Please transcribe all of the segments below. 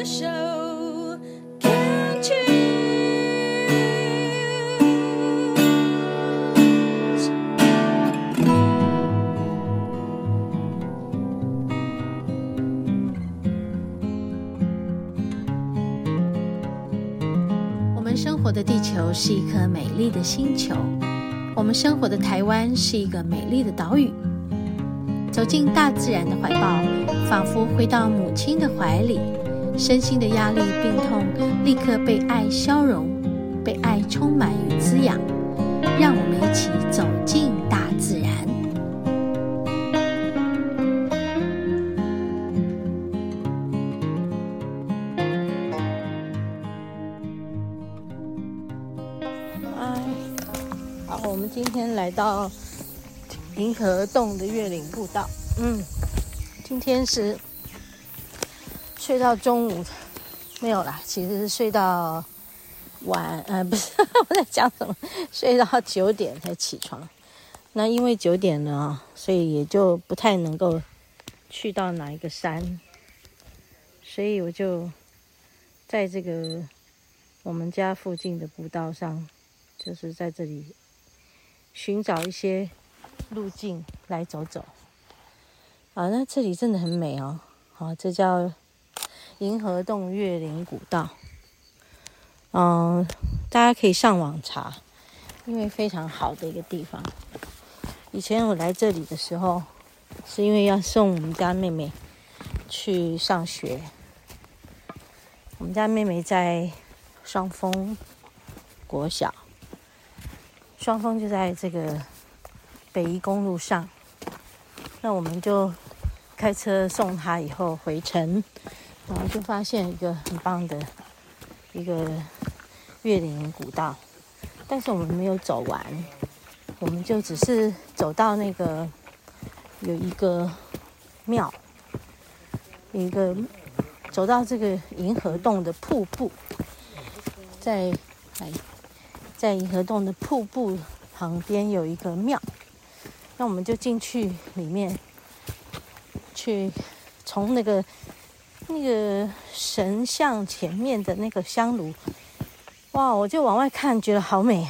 的手，Can't you？我们生活的地球是一颗美丽的星球，我们生活的台湾是一个美丽的岛屿。走进大自然的怀抱，仿佛回到母亲的怀里，身心的压力、病痛立刻被爱消融，被爱充满与滋养。让我们一起走进大自然。哎，好，我们今天来到。银河洞的月岭步道，嗯，今天是睡到中午，没有啦，其实是睡到晚，呃，不是 我在讲什么，睡到九点才起床。那因为九点了，所以也就不太能够去到哪一个山，所以我就在这个我们家附近的步道上，就是在这里寻找一些。路径来走走，啊，那这里真的很美哦。好，这叫银河洞月岭古道。嗯，大家可以上网查，因为非常好的一个地方。以前我来这里的时候，是因为要送我们家妹妹去上学。我们家妹妹在双峰国小，双峰就在这个。北宜公路上，那我们就开车送她以后回城，然后就发现一个很棒的一个月岭古道，但是我们没有走完，我们就只是走到那个有一个庙，一个走到这个银河洞的瀑布，在，在银河洞的瀑布旁边有一个庙。那我们就进去里面，去从那个那个神像前面的那个香炉，哇！我就往外看，觉得好美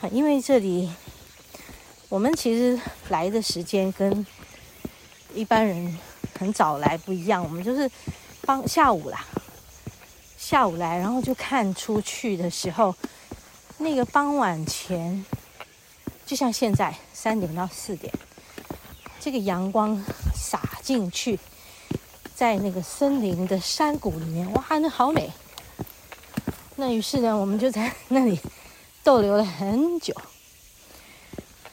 啊！因为这里我们其实来的时间跟一般人很早来不一样，我们就是傍下午啦，下午来，然后就看出去的时候，那个傍晚前。就像现在三点到四点，这个阳光洒进去，在那个森林的山谷里面，哇，那好美。那于是呢，我们就在那里逗留了很久。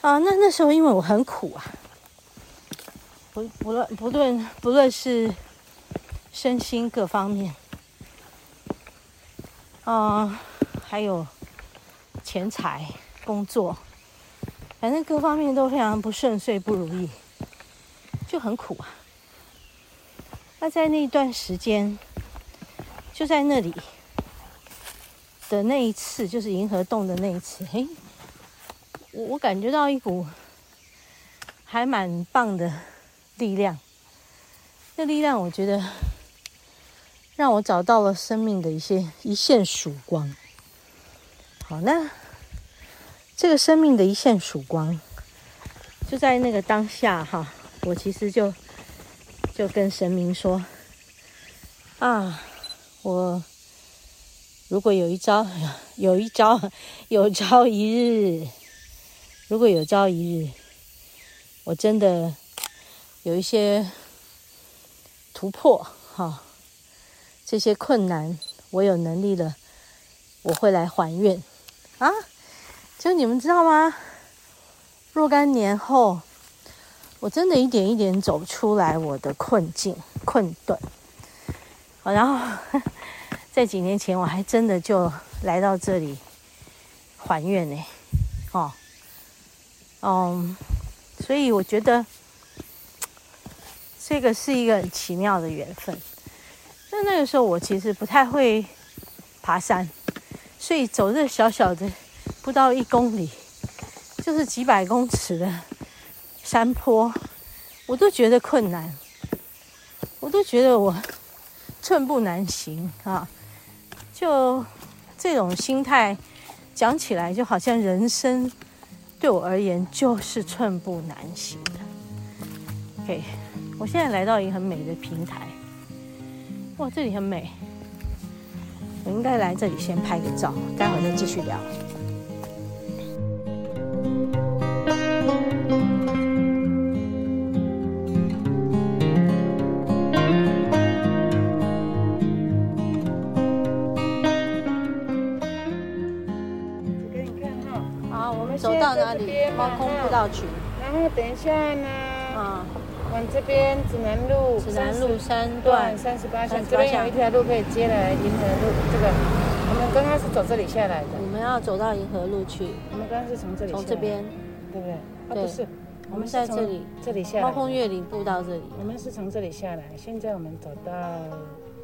啊，那那时候因为我很苦啊，不不论不论不论是身心各方面，啊，还有钱财工作。反正各方面都非常不顺遂、不如意，就很苦啊。那在那段时间，就在那里的那一次，就是银河洞的那一次，嘿，我我感觉到一股还蛮棒的力量。这力量，我觉得让我找到了生命的一些一线曙光。好，那。这个生命的一线曙光，就在那个当下哈，我其实就就跟神明说啊，我如果有一朝，有一朝，有朝一日，如果有朝一日，我真的有一些突破哈，这些困难我有能力了，我会来还愿啊。就你们知道吗？若干年后，我真的一点一点走出来我的困境、困顿。然后 在几年前，我还真的就来到这里还愿呢。哦，嗯，所以我觉得这个是一个很奇妙的缘分。那那个时候，我其实不太会爬山，所以走这小小的。不到一公里，就是几百公尺的山坡，我都觉得困难，我都觉得我寸步难行啊！就这种心态讲起来，就好像人生对我而言就是寸步难行的。OK，我现在来到一个很美的平台，哇，这里很美。我应该来这里先拍个照，待会再继续聊。道群，然后等一下呢，啊，往这边指南路，指南路三段三十八巷，这边有一条路可以接来银河路。这个我们刚刚是走这里下来的，我们要走到银河路去。我们刚刚是从这里，从这边，对不对？对，不是，我们在这里，这里下来。猫空越岭步到这里，我们是从这里下来。现在我们走到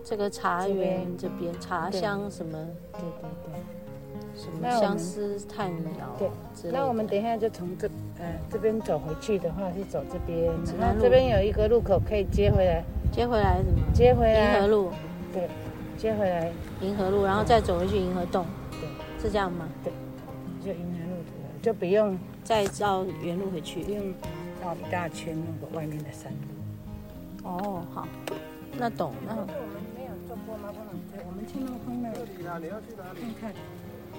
这个茶园这边，茶香什么？对对对。什么相思叹遥？对，那我们等一下就从这，呃，这边走回去的话是走这边，然后这边有一个路口可以接回来，接回来什么？接回来银河路，对，接回来银河路，然后再走回去银河洞，对，是这样吗？对，就银河路就不用再绕原路回去，不用绕一大圈那个外面的山路。哦，好，那懂。那我们没有坐过我们去那里啊，你要去哪里？看看。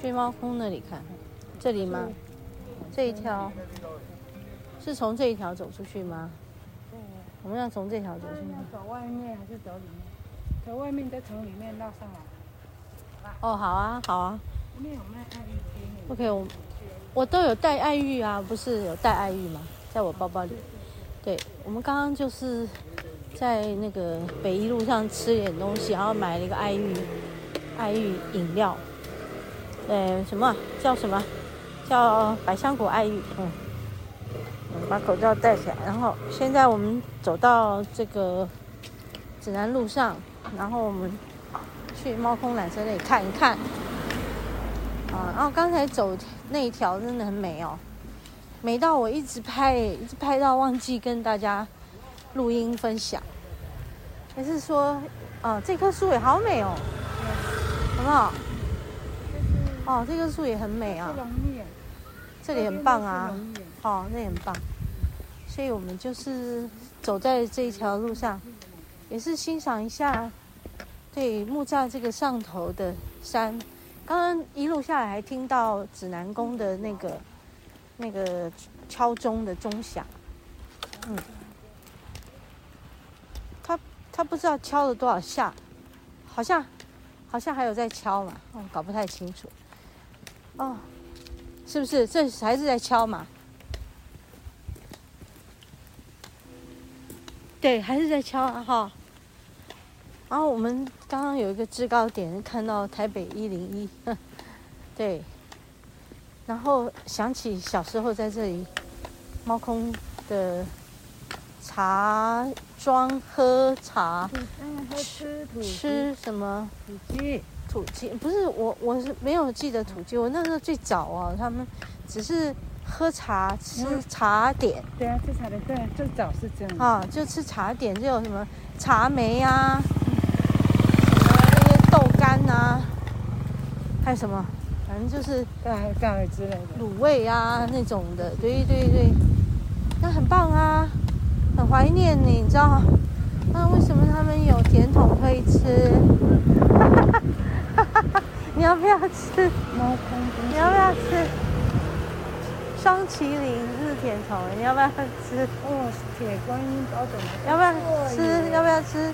去猫空那里看，这里吗？这一条是从这一条走出去吗？对，我们要从这条走出去。走外面还是走里面？走外面再从里面绕上来。哦，好啊，好啊。里面有卖爱玉冰。OK，我我都有带爱玉啊，不是有带爱玉吗？在我包包里。对，我们刚刚就是在那个北一路上吃点东西，然后买了一个爱玉爱玉饮料。呃，什么叫什么？叫百香果爱玉。嗯，把口罩戴起来。然后现在我们走到这个指南路上，然后我们去猫空缆车那里看一看。啊，然后刚才走那一条真的很美哦，美到我一直拍，一直拍到忘记跟大家录音分享。还是说，啊，这棵树也好美哦，好不好？哦，这棵树也很美啊，这里很棒啊，哦，那也很棒，所以我们就是走在这一条路上，也是欣赏一下，对木栅这个上头的山。刚刚一路下来还听到指南宫的那个那个敲钟的钟响，嗯，他他不知道敲了多少下，好像好像还有在敲嘛，哦，搞不太清楚。哦，是不是？这还是在敲嘛？对，还是在敲啊！哈。然后我们刚刚有一个制高点，看到台北一零一，对。然后想起小时候在这里，猫空的茶庄喝茶，吃吃什么？土鸡不是我，我是没有记得土鸡。我那时候最早啊，他们只是喝茶吃茶点。对啊，吃茶点。对，啊最早是这样。啊，就吃茶点，就有什么茶梅啊，什么那些豆干啊，还有什么，反正就是对，还有之类的卤味啊那种的。对对对，那很棒啊，很怀念你，你知道？那为什么他们有甜筒可以吃？你要不要吃？你要不要吃？双麒麟日甜筒，你要不要吃？哦，铁观音包怎么？要不要吃？要不要吃？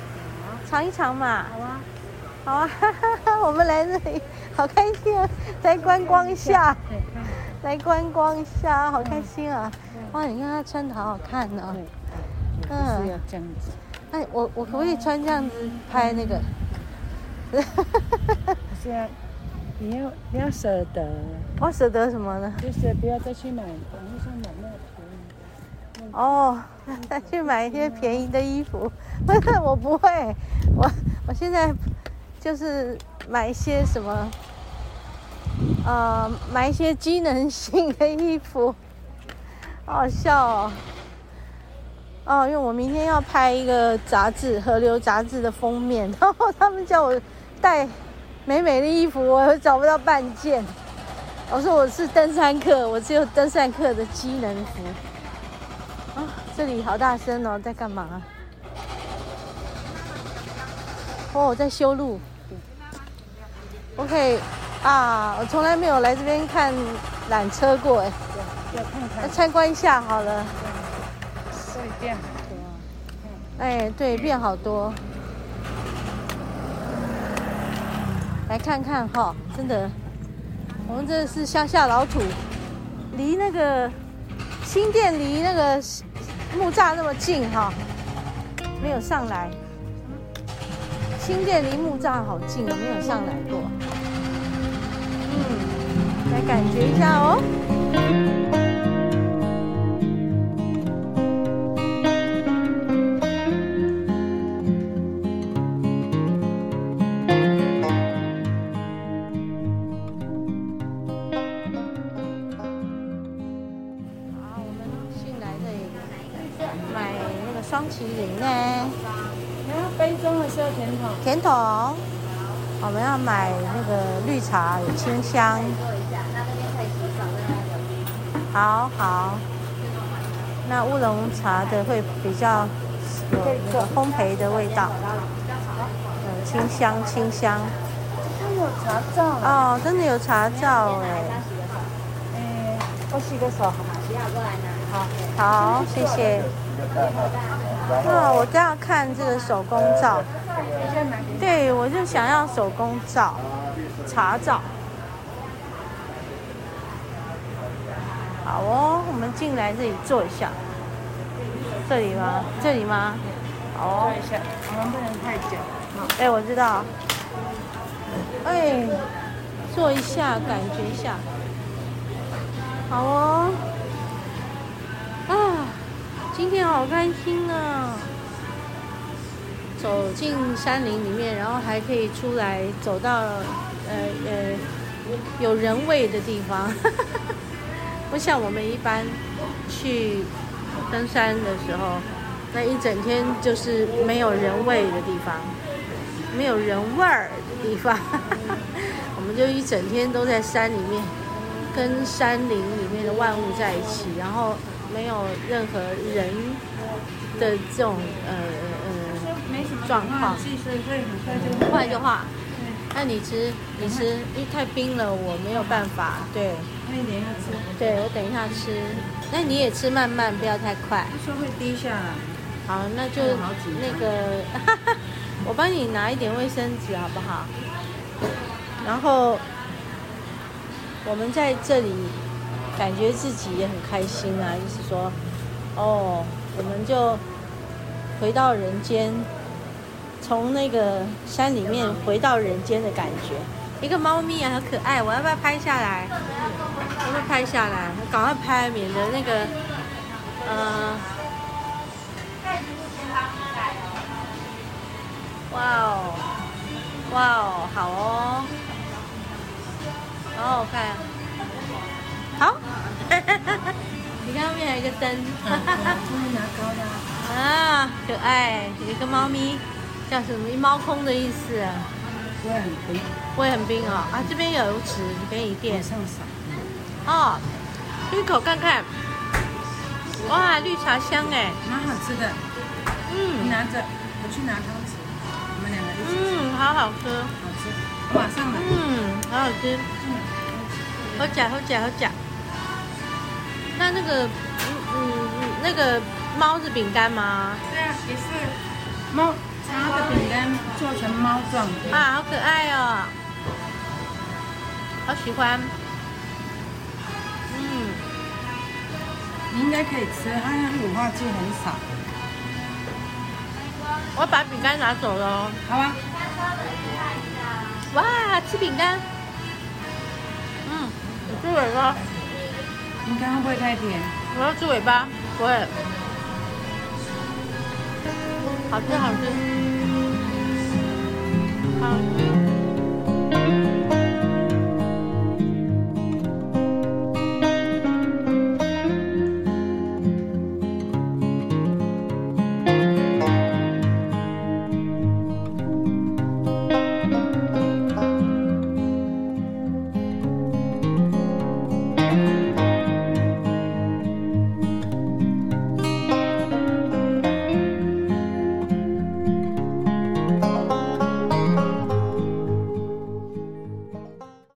尝一尝嘛。好啊，好啊，哈哈哈！我们来这里，好开心啊！来观光一下，来观光一下，好开心啊！哇，你看他穿的好好看哦。嗯，是要这样子。哎，我我可不可以穿这样子拍那个？是啊。你要你要舍得，我舍得什么呢？就是不要再去买网络上买那个便宜。哦，再去买一些便宜的衣服，不 是我不会，我我现在就是买一些什么，呃，买一些机能性的衣服，好好笑哦。哦，因为我明天要拍一个杂志《河流》杂志的封面，然后他们叫我带美美的衣服，我找不到半件。我说我是登山客，我只有登山客的机能服。啊，这里好大声哦，在干嘛？哦，我在修路。OK，啊，我从来没有来这边看缆车过，哎，要看看，参观一下好了。对，变好多。哎，对，变好多。来看看哈，真的，我们这是乡下老土，离那个新店离那个木栅那么近哈，没有上来。新店离木栅好近哦，没有上来过。嗯，来感觉一下哦。中的是要甜筒。甜筒，我们要买那个绿茶，有清香。好好。那乌龙茶的会比较有那个烘焙的味道。嗯，清香清香。真的有茶皂。哦，真的有茶皂哎。哎，我洗个手。好，好，谢谢。啊，我都要看这个手工皂。对，我就想要手工皂，茶皂。好哦，我们进来这里坐一下。这里吗？这里吗？好。坐一下，我们不能太久。哎，我知道。哎，坐一下，感觉一下。好哦。今天好开心啊！走进山林里面，然后还可以出来走到呃呃有人味的地方，不像我们一般去登山的时候，那一整天就是没有人味的地方，没有人味儿的地方，我们就一整天都在山里面，跟山林里面的万物在一起，然后。没有任何人的这种呃呃状况，很快就化。那你吃，你吃，因为太冰了，我没有办法。对，那你等一下吃。对，我等一下吃。那你也吃慢慢，不要太快。说会滴下来。好，那就那个，我帮你拿一点卫生纸好不好？然后我们在这里。感觉自己也很开心啊，就是说，哦，我们就回到人间，从那个山里面回到人间的感觉。一个猫咪啊，好可爱，我要不要拍下来？要不要拍下来？赶快拍，免得那个，呃，哇哦，哇哦，好哦，好好看。你看后面还有一个灯，哈哈哈，拿高的啊，可爱，有一个猫咪，叫什么？猫空的意思啊？会很冰，会很冰哦。啊，这边有油池，给你垫。上伞。哦，一口看看，哇，绿茶香哎，蛮好吃的。嗯，你拿着，我去拿汤匙，我们两个一起吃。嗯，好好吃。好吃，我马上来。嗯，好好吃。嗯。好假，好假，好假。那那个，嗯嗯嗯，那个猫是饼干吗？对啊，也是猫它的饼干做成猫状的。啊，好可爱哦！好喜欢。嗯，你应该可以吃，它那乳化剂很少。我把饼干拿走了。好吧。哇，吃饼干。嗯吃尾巴，应该会不会太甜？我要吃尾巴，不会。好吃，好吃。好。